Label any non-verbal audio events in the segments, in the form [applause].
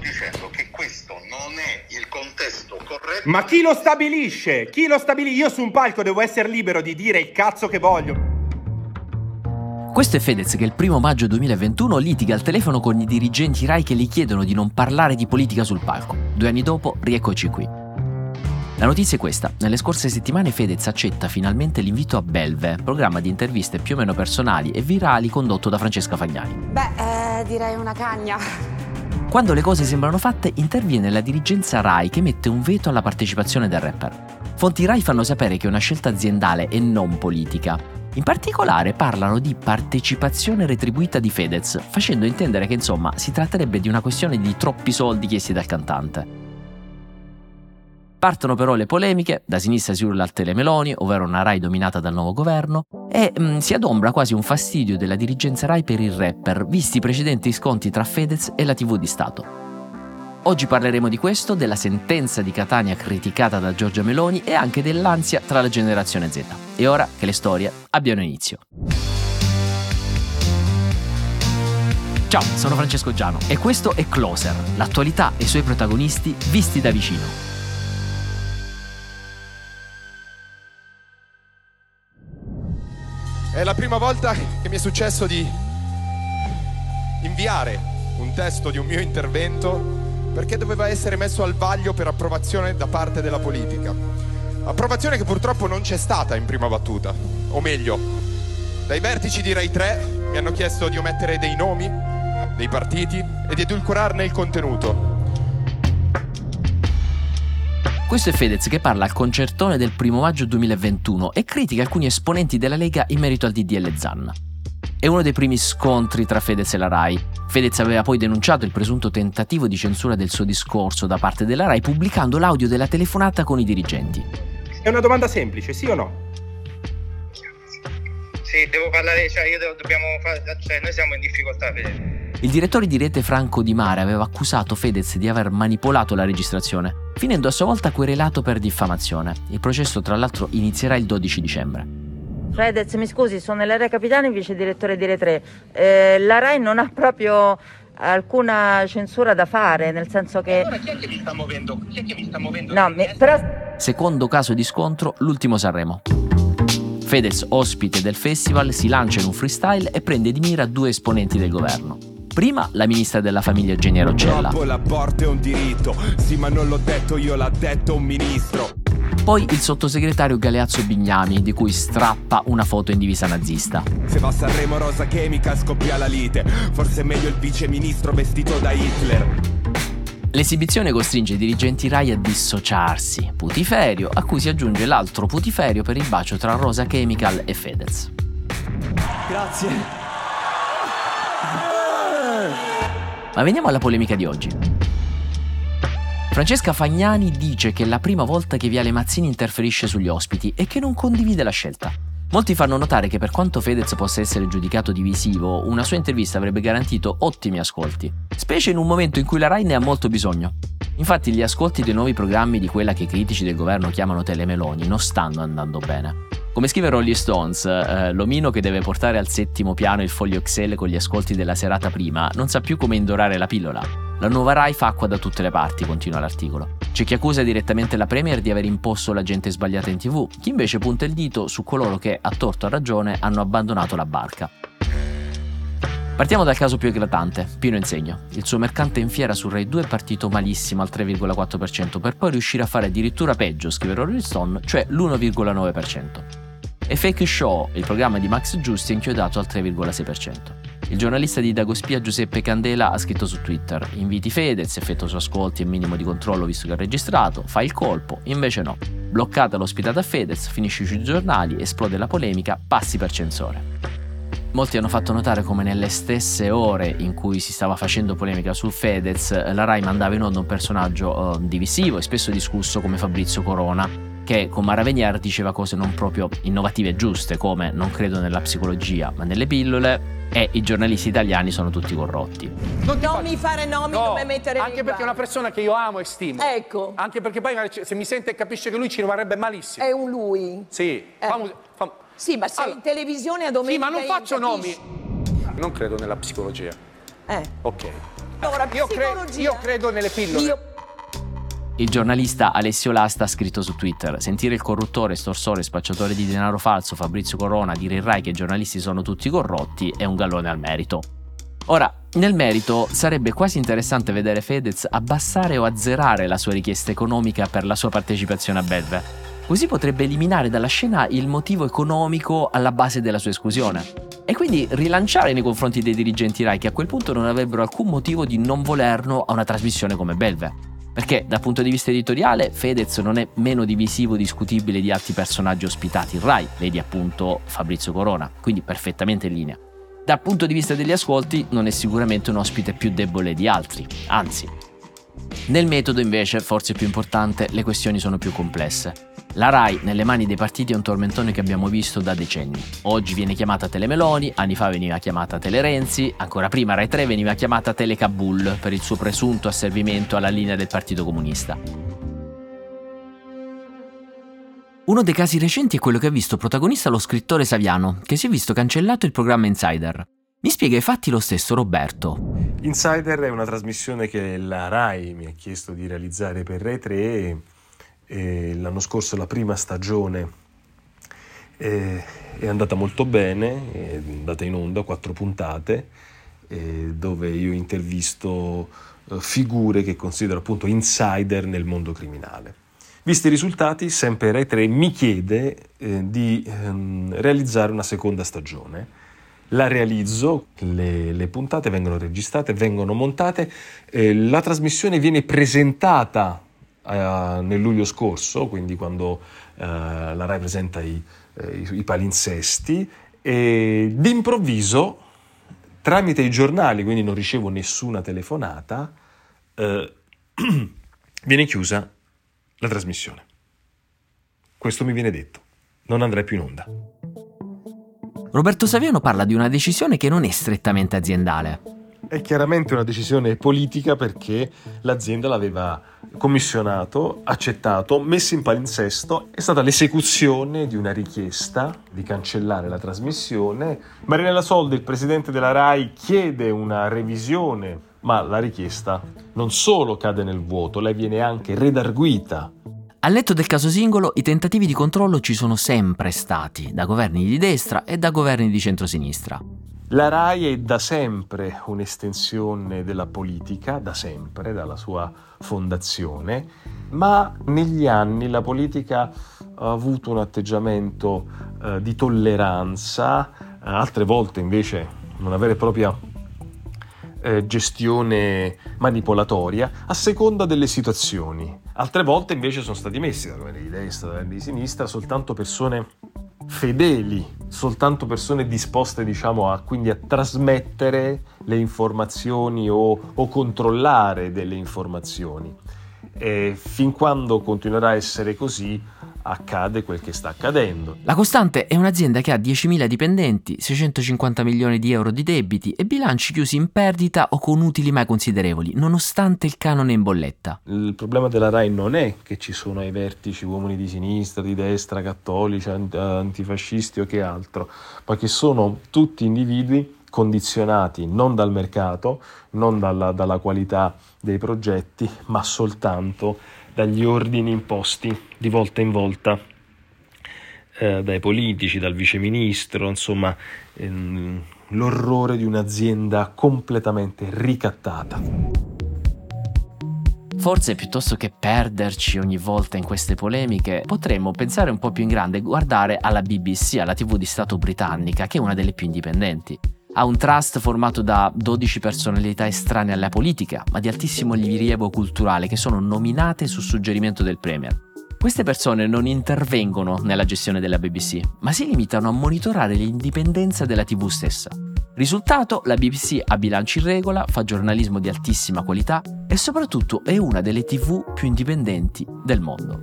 dicendo che questo non è il contesto corretto. Ma chi lo stabilisce? Chi lo stabilisce? Io su un palco devo essere libero di dire il cazzo che voglio. Questo è Fedez che il primo maggio 2021 litiga al telefono con i dirigenti Rai che gli chiedono di non parlare di politica sul palco. Due anni dopo, rieccoci qui. La notizia è questa. Nelle scorse settimane Fedez accetta finalmente l'invito a Belve, programma di interviste più o meno personali e virali condotto da Francesca Fagnani. Beh, eh, direi una cagna. Quando le cose sembrano fatte, interviene la dirigenza Rai che mette un veto alla partecipazione del rapper. Fonti Rai fanno sapere che è una scelta aziendale e non politica. In particolare parlano di partecipazione retribuita di Fedez, facendo intendere che insomma si tratterebbe di una questione di troppi soldi chiesti dal cantante. Partono però le polemiche, da sinistra si urla al Telemeloni, ovvero una Rai dominata dal nuovo governo, e mh, mm, si adombra quasi un fastidio della dirigenza Rai per il rapper, visti i precedenti scontri tra Fedez e la TV di Stato. Oggi parleremo di questo, della sentenza di Catania criticata da Giorgia Meloni e anche dell'ansia tra la generazione Z. E ora che le storie abbiano inizio. Ciao, sono Francesco Giano e questo è Closer, l'attualità e i suoi protagonisti visti da vicino. È la prima volta che mi è successo di inviare un testo di un mio intervento perché doveva essere messo al vaglio per approvazione da parte della politica. Approvazione che purtroppo non c'è stata in prima battuta, o meglio, dai vertici di Rai 3 mi hanno chiesto di omettere dei nomi, dei partiti e di edulcorarne il contenuto. Questo è Fedez che parla al concertone del primo maggio 2021 e critica alcuni esponenti della Lega in merito al DDL Zan. È uno dei primi scontri tra Fedez e la RAI. Fedez aveva poi denunciato il presunto tentativo di censura del suo discorso da parte della RAI pubblicando l'audio della telefonata con i dirigenti. È una domanda semplice, sì o no? Sì, devo parlare, cioè io devo, dobbiamo fare, cioè noi siamo in difficoltà, Fedez. Il direttore di rete Franco Di Mare aveva accusato Fedez di aver manipolato la registrazione, finendo a sua volta querelato per diffamazione. Il processo tra l'altro inizierà il 12 dicembre. Fedez, mi scusi, sono Ilaria Capitani, vice direttore di Re3. Eh, la RAI non ha proprio alcuna censura da fare, nel senso che... Allora chi è che mi sta muovendo? Chi è che mi sta muovendo? No, mi, però... Secondo caso di scontro, l'ultimo Sanremo. Fedez, ospite del festival, si lancia in un freestyle e prende di mira due esponenti del governo. Prima la ministra della famiglia Eugenia Roccella. Dopo l'aborto è un diritto, sì ma non l'ho detto io, l'ha detto un ministro. Poi il sottosegretario Galeazzo Bignami, di cui strappa una foto in divisa nazista. Se va a Sanremo rosa chemica scoppia la lite, forse è meglio il viceministro vestito da Hitler. L'esibizione costringe i dirigenti Rai a dissociarsi. Putiferio, a cui si aggiunge l'altro putiferio per il bacio tra Rosa Chemical e Fedez. Grazie. Ma veniamo alla polemica di oggi. Francesca Fagnani dice che è la prima volta che Viale Mazzini interferisce sugli ospiti e che non condivide la scelta. Molti fanno notare che per quanto Fedez possa essere giudicato divisivo, una sua intervista avrebbe garantito ottimi ascolti, specie in un momento in cui la Rai ne ha molto bisogno. Infatti gli ascolti dei nuovi programmi di quella che i critici del governo chiamano telemeloni non stanno andando bene. Come scrive Rolling Stones, eh, l'omino che deve portare al settimo piano il foglio Excel con gli ascolti della serata prima non sa più come indorare la pillola. La nuova RAI fa acqua da tutte le parti, continua l'articolo. C'è chi accusa direttamente la Premier di aver imposto la gente sbagliata in tv, chi invece punta il dito su coloro che, a torto a ragione, hanno abbandonato la barca. Partiamo dal caso più eclatante, Pino Insegno. Il suo mercante in fiera su Rai 2 è partito malissimo al 3,4% per poi riuscire a fare addirittura peggio, scrive Rolling Stone, cioè l'1,9%. E Fake Show, il programma di Max Giusti, è inchiodato al 3,6%. Il giornalista di Dagospia Giuseppe Candela ha scritto su Twitter: Inviti Fedez, effettua su ascolti e minimo di controllo visto che ha registrato, fa il colpo, invece no. Bloccata l'ospitata Fedez, finisce sui giornali, esplode la polemica, passi per censore. Molti hanno fatto notare come nelle stesse ore in cui si stava facendo polemica su Fedez, la Rai mandava in onda un personaggio uh, divisivo e spesso discusso come Fabrizio Corona, che con Maravenier diceva cose non proprio innovative e giuste, come non credo nella psicologia, ma nelle pillole, e i giornalisti italiani sono tutti corrotti. Non, non mi fare nomi no, come mettere Anche perché è una persona che io amo e stimo. Ecco. Anche perché poi se mi sente e capisce che lui ci rimarrebbe malissimo. È un lui. Sì. Eh. Famo, fam... Sì, ma sei allora, in televisione a domenica. Sì, ma non faccio nomi. Non credo nella psicologia. Eh. Ok. Allora, Io, cre- io credo nelle pillole. Io Il giornalista Alessio Lasta ha scritto su Twitter: Sentire il corruttore, storsore, spacciatore di denaro falso Fabrizio Corona dire in Rai che i giornalisti sono tutti corrotti è un gallone al merito. Ora, nel merito sarebbe quasi interessante vedere Fedez abbassare o azzerare la sua richiesta economica per la sua partecipazione a Belve. Così potrebbe eliminare dalla scena il motivo economico alla base della sua esclusione. E quindi rilanciare nei confronti dei dirigenti Rai che a quel punto non avrebbero alcun motivo di non volerlo a una trasmissione come Belve. Perché dal punto di vista editoriale Fedez non è meno divisivo o discutibile di altri personaggi ospitati in Rai, vedi appunto Fabrizio Corona, quindi perfettamente in linea. Dal punto di vista degli ascolti non è sicuramente un ospite più debole di altri, anzi. Nel metodo invece, forse più importante, le questioni sono più complesse. La RAI nelle mani dei partiti è un tormentone che abbiamo visto da decenni. Oggi viene chiamata Telemeloni, anni fa veniva chiamata Telerenzi, ancora prima Rai 3 veniva chiamata Telecabul per il suo presunto asservimento alla linea del Partito Comunista. Uno dei casi recenti è quello che ha visto protagonista lo scrittore Saviano, che si è visto cancellato il programma Insider. Mi spiega i fatti lo stesso Roberto. Insider è una trasmissione che la RAI mi ha chiesto di realizzare per Rai 3 e, e l'anno scorso la prima stagione eh, è andata molto bene, è andata in onda, quattro puntate, eh, dove io intervisto eh, figure che considero appunto insider nel mondo criminale. Visti i risultati, sempre Rai 3 mi chiede eh, di ehm, realizzare una seconda stagione. La realizzo, le, le puntate vengono registrate, vengono montate, eh, la trasmissione viene presentata eh, nel luglio scorso, quindi quando eh, la Rai presenta i, eh, i, i palinsesti, e d'improvviso, tramite i giornali, quindi non ricevo nessuna telefonata, eh, [clears throat] viene chiusa la trasmissione. Questo mi viene detto. Non andrà più in onda. Roberto Saviano parla di una decisione che non è strettamente aziendale. È chiaramente una decisione politica perché l'azienda l'aveva commissionato, accettato, messo in palinsesto. È stata l'esecuzione di una richiesta di cancellare la trasmissione. Marinella Soldi, il presidente della RAI, chiede una revisione, ma la richiesta non solo cade nel vuoto, lei viene anche redarguita Al letto del caso singolo, i tentativi di controllo ci sono sempre stati, da governi di destra e da governi di centrosinistra. La RAI è da sempre un'estensione della politica, da sempre, dalla sua fondazione, ma negli anni la politica ha avuto un atteggiamento eh, di tolleranza, eh, altre volte invece una vera e propria eh, gestione manipolatoria, a seconda delle situazioni. Altre volte invece sono stati messi da governi di destra, da governi di sinistra, soltanto persone fedeli, soltanto persone disposte diciamo a, quindi a trasmettere le informazioni o, o controllare delle informazioni. E fin quando continuerà a essere così accade quel che sta accadendo. La Costante è un'azienda che ha 10.000 dipendenti, 650 milioni di euro di debiti e bilanci chiusi in perdita o con utili mai considerevoli, nonostante il canone in bolletta. Il problema della RAI non è che ci sono ai vertici uomini di sinistra, di destra, cattolici, antifascisti o che altro, ma che sono tutti individui condizionati non dal mercato, non dalla, dalla qualità dei progetti, ma soltanto dagli ordini imposti di volta in volta eh, dai politici, dal viceministro, insomma ehm, l'orrore di un'azienda completamente ricattata. Forse piuttosto che perderci ogni volta in queste polemiche, potremmo pensare un po' più in grande e guardare alla BBC, alla TV di Stato britannica, che è una delle più indipendenti. Ha un trust formato da 12 personalità estranee alla politica, ma di altissimo rilievo culturale, che sono nominate su suggerimento del Premier. Queste persone non intervengono nella gestione della BBC, ma si limitano a monitorare l'indipendenza della TV stessa. Risultato, la BBC ha bilanci in regola, fa giornalismo di altissima qualità e soprattutto è una delle TV più indipendenti del mondo.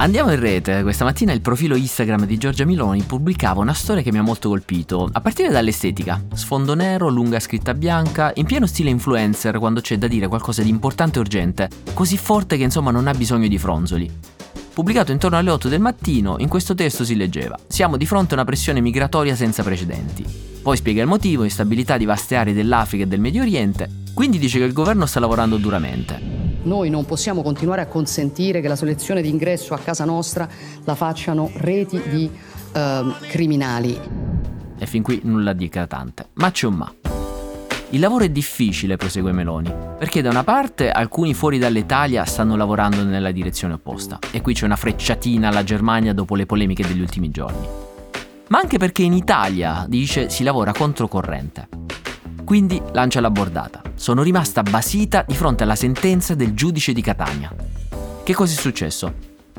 Andiamo in rete, questa mattina il profilo Instagram di Giorgia Miloni pubblicava una storia che mi ha molto colpito, a partire dall'estetica, sfondo nero, lunga scritta bianca, in pieno stile influencer quando c'è da dire qualcosa di importante e urgente, così forte che insomma non ha bisogno di fronzoli. Pubblicato intorno alle 8 del mattino, in questo testo si leggeva Siamo di fronte a una pressione migratoria senza precedenti. Poi spiega il motivo, instabilità di vaste aree dell'Africa e del Medio Oriente, quindi dice che il governo sta lavorando duramente. Noi non possiamo continuare a consentire che la selezione di ingresso a casa nostra la facciano reti di eh, criminali. E fin qui nulla di eclatante. Ma c'è un ma. Il lavoro è difficile, prosegue Meloni, perché da una parte alcuni fuori dall'Italia stanno lavorando nella direzione opposta, e qui c'è una frecciatina alla Germania dopo le polemiche degli ultimi giorni. Ma anche perché in Italia, dice, si lavora controcorrente. Quindi lancia la bordata. Sono rimasta basita di fronte alla sentenza del giudice di Catania. Che cosa è successo?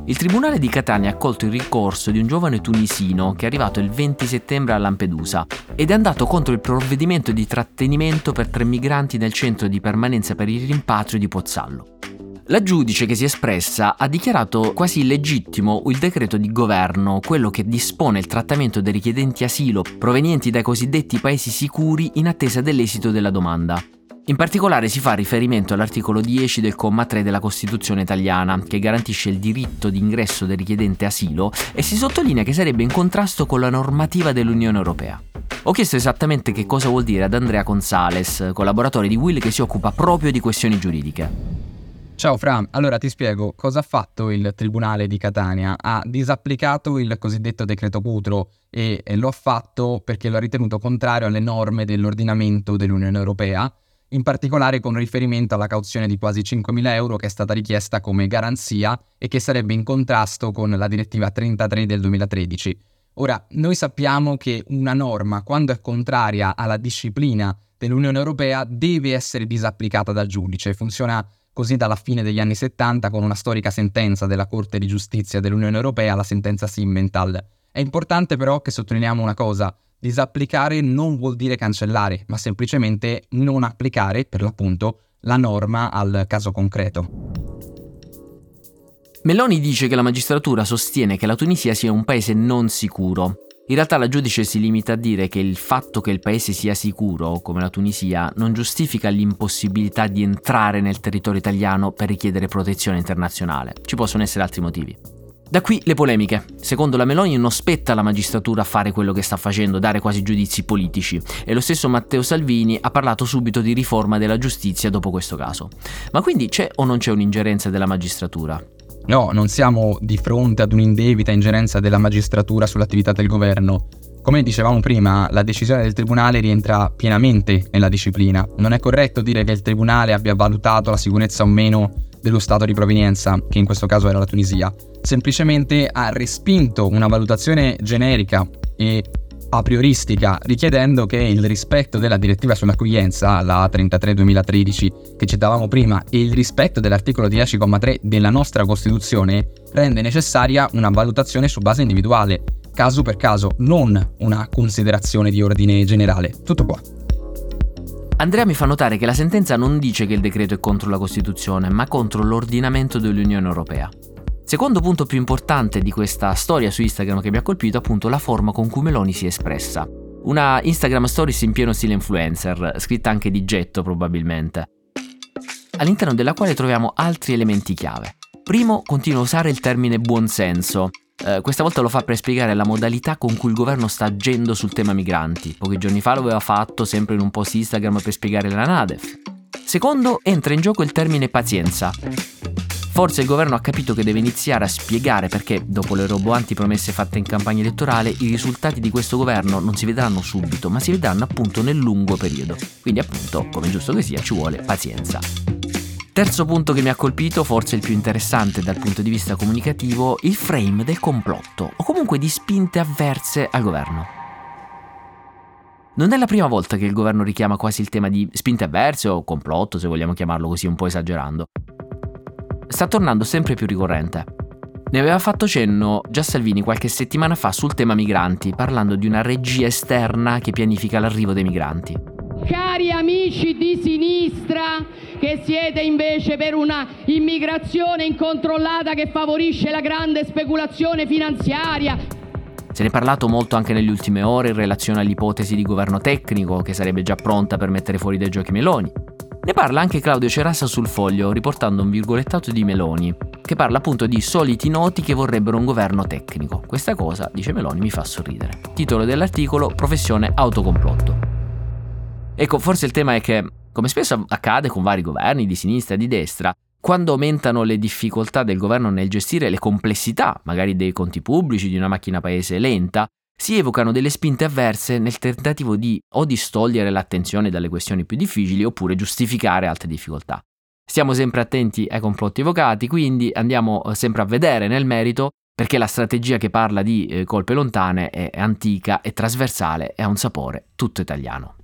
Il tribunale di Catania ha accolto il ricorso di un giovane tunisino che è arrivato il 20 settembre a Lampedusa ed è andato contro il provvedimento di trattenimento per tre migranti nel centro di permanenza per il rimpatrio di Pozzallo. La giudice che si è espressa ha dichiarato quasi illegittimo il decreto di governo, quello che dispone il trattamento dei richiedenti asilo provenienti dai cosiddetti paesi sicuri in attesa dell'esito della domanda. In particolare si fa riferimento all'articolo 10 del comma 3 della Costituzione italiana, che garantisce il diritto di ingresso del richiedente asilo e si sottolinea che sarebbe in contrasto con la normativa dell'Unione Europea. Ho chiesto esattamente che cosa vuol dire ad Andrea Gonzales, collaboratore di Will che si occupa proprio di questioni giuridiche. Ciao Fra, allora ti spiego cosa ha fatto il Tribunale di Catania. Ha disapplicato il cosiddetto decreto Cutro e lo ha fatto perché lo ha ritenuto contrario alle norme dell'ordinamento dell'Unione Europea in particolare con riferimento alla cauzione di quasi 5.000 euro che è stata richiesta come garanzia e che sarebbe in contrasto con la direttiva 33 del 2013. Ora, noi sappiamo che una norma, quando è contraria alla disciplina dell'Unione Europea, deve essere disapplicata dal giudice. Funziona così dalla fine degli anni 70 con una storica sentenza della Corte di Giustizia dell'Unione Europea, la sentenza Simmental. È importante però che sottolineiamo una cosa, Disapplicare non vuol dire cancellare, ma semplicemente non applicare, per l'appunto, la norma al caso concreto. Meloni dice che la magistratura sostiene che la Tunisia sia un paese non sicuro. In realtà la giudice si limita a dire che il fatto che il paese sia sicuro, come la Tunisia, non giustifica l'impossibilità di entrare nel territorio italiano per richiedere protezione internazionale. Ci possono essere altri motivi. Da qui le polemiche. Secondo la Meloni non spetta alla magistratura fare quello che sta facendo, dare quasi giudizi politici. E lo stesso Matteo Salvini ha parlato subito di riforma della giustizia dopo questo caso. Ma quindi c'è o non c'è un'ingerenza della magistratura? No, non siamo di fronte ad un'indebita ingerenza della magistratura sull'attività del governo. Come dicevamo prima, la decisione del Tribunale rientra pienamente nella disciplina. Non è corretto dire che il Tribunale abbia valutato la sicurezza o meno dello Stato di provenienza, che in questo caso era la Tunisia. Semplicemente ha respinto una valutazione generica e a prioristica, richiedendo che il rispetto della direttiva sull'accoglienza, la 33-2013 che citavamo prima, e il rispetto dell'articolo 10,3 della nostra Costituzione rende necessaria una valutazione su base individuale, caso per caso, non una considerazione di ordine generale. Tutto qua. Andrea mi fa notare che la sentenza non dice che il decreto è contro la Costituzione, ma contro l'ordinamento dell'Unione Europea. Secondo punto più importante di questa storia su Instagram che mi ha colpito è appunto la forma con cui Meloni si è espressa. Una Instagram Stories in pieno stile influencer, scritta anche di getto probabilmente, all'interno della quale troviamo altri elementi chiave. Primo, continua a usare il termine buonsenso, eh, questa volta lo fa per spiegare la modalità con cui il governo sta agendo sul tema migranti. Pochi giorni fa lo aveva fatto sempre in un post Instagram per spiegare la NADEF. Secondo, entra in gioco il termine pazienza. Forse il governo ha capito che deve iniziare a spiegare perché, dopo le roboanti promesse fatte in campagna elettorale, i risultati di questo governo non si vedranno subito, ma si vedranno appunto nel lungo periodo. Quindi appunto, come giusto che sia, ci vuole pazienza. Terzo punto che mi ha colpito, forse il più interessante dal punto di vista comunicativo, il frame del complotto, o comunque di spinte avverse al governo. Non è la prima volta che il governo richiama quasi il tema di spinte avverse o complotto, se vogliamo chiamarlo così un po' esagerando. Sta tornando sempre più ricorrente. Ne aveva fatto cenno già Salvini qualche settimana fa sul tema migranti, parlando di una regia esterna che pianifica l'arrivo dei migranti. Cari amici di sinistra che siete invece per una immigrazione incontrollata che favorisce la grande speculazione finanziaria. Se ne è parlato molto anche nelle ultime ore in relazione all'ipotesi di governo tecnico che sarebbe già pronta per mettere fuori dai giochi Meloni. Ne parla anche Claudio Cerassa sul foglio, riportando un virgolettato di Meloni, che parla appunto di soliti noti che vorrebbero un governo tecnico. Questa cosa, dice Meloni, mi fa sorridere. Titolo dell'articolo Professione autocomplotto. Ecco, forse il tema è che, come spesso accade con vari governi di sinistra e di destra, quando aumentano le difficoltà del governo nel gestire le complessità, magari dei conti pubblici, di una macchina paese lenta, si evocano delle spinte avverse nel tentativo di o distogliere l'attenzione dalle questioni più difficili oppure giustificare altre difficoltà. Stiamo sempre attenti ai complotti evocati, quindi andiamo eh, sempre a vedere nel merito perché la strategia che parla di eh, colpe lontane è antica, è trasversale e ha un sapore tutto italiano.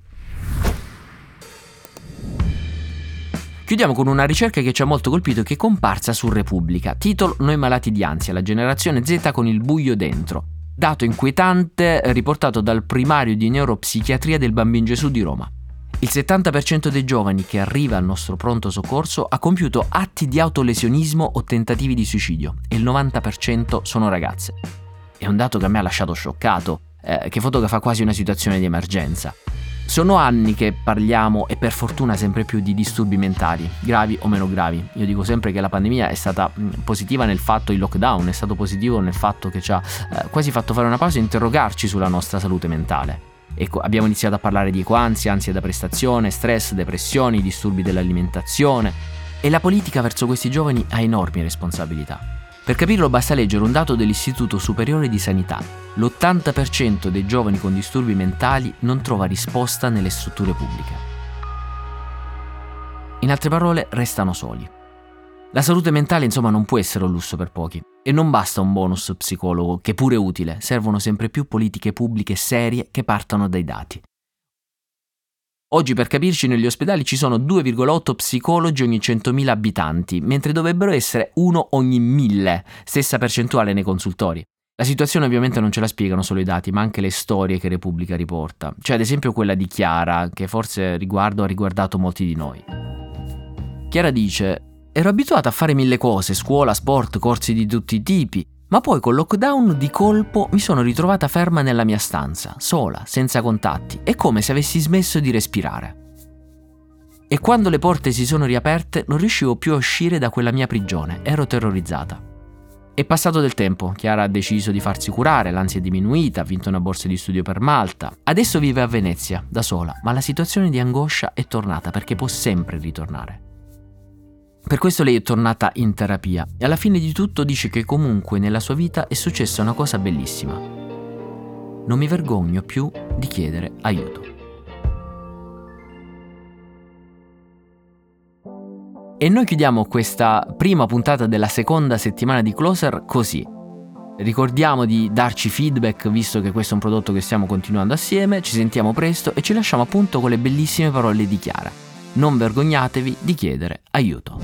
Chiudiamo con una ricerca che ci ha molto colpito e che è comparsa su Repubblica. Titolo Noi malati di ansia, la generazione Z con il buio dentro. Dato inquietante riportato dal primario di neuropsichiatria del Bambin Gesù di Roma. Il 70% dei giovani che arriva al nostro pronto soccorso ha compiuto atti di autolesionismo o tentativi di suicidio e il 90% sono ragazze. È un dato che a me ha lasciato scioccato, eh, che fotografa quasi una situazione di emergenza. Sono anni che parliamo e per fortuna sempre più di disturbi mentali, gravi o meno gravi. Io dico sempre che la pandemia è stata positiva nel fatto, il lockdown è stato positivo nel fatto che ci ha eh, quasi fatto fare una pausa e interrogarci sulla nostra salute mentale. Ecco, abbiamo iniziato a parlare di ecoansia, ansia da prestazione, stress, depressioni, disturbi dell'alimentazione e la politica verso questi giovani ha enormi responsabilità. Per capirlo basta leggere un dato dell'Istituto Superiore di Sanità. L'80% dei giovani con disturbi mentali non trova risposta nelle strutture pubbliche. In altre parole, restano soli. La salute mentale insomma non può essere un lusso per pochi e non basta un bonus psicologo, che pure è utile, servono sempre più politiche pubbliche serie che partano dai dati. Oggi per capirci negli ospedali ci sono 2,8 psicologi ogni 100.000 abitanti, mentre dovrebbero essere uno ogni 1000, stessa percentuale nei consultori. La situazione ovviamente non ce la spiegano solo i dati, ma anche le storie che Repubblica riporta. C'è ad esempio quella di Chiara, che forse riguardo ha riguardato molti di noi. Chiara dice: Ero abituata a fare mille cose, scuola, sport, corsi di tutti i tipi, ma poi col lockdown di colpo mi sono ritrovata ferma nella mia stanza, sola, senza contatti, è come se avessi smesso di respirare. E quando le porte si sono riaperte non riuscivo più a uscire da quella mia prigione, ero terrorizzata. È passato del tempo, Chiara ha deciso di farsi curare, l'ansia è diminuita, ha vinto una borsa di studio per Malta. Adesso vive a Venezia, da sola, ma la situazione di angoscia è tornata perché può sempre ritornare. Per questo lei è tornata in terapia e alla fine di tutto dice che comunque nella sua vita è successa una cosa bellissima. Non mi vergogno più di chiedere aiuto. E noi chiudiamo questa prima puntata della seconda settimana di Closer così. Ricordiamo di darci feedback visto che questo è un prodotto che stiamo continuando assieme, ci sentiamo presto e ci lasciamo appunto con le bellissime parole di Chiara non vergognatevi di chiedere aiuto.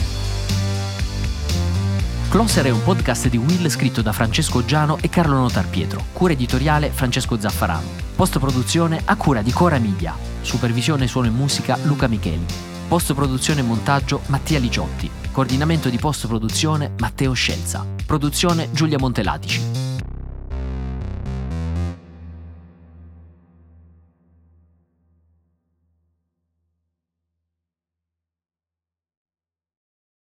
Closer è un podcast di Will scritto da Francesco Giano e Carlo Notar Pietro, cura editoriale Francesco Zaffarano, post produzione a cura di Cora Media, supervisione suono e musica Luca Micheli, post produzione e montaggio Mattia Liciotti, coordinamento di post produzione Matteo Scelza, produzione Giulia Montelatici.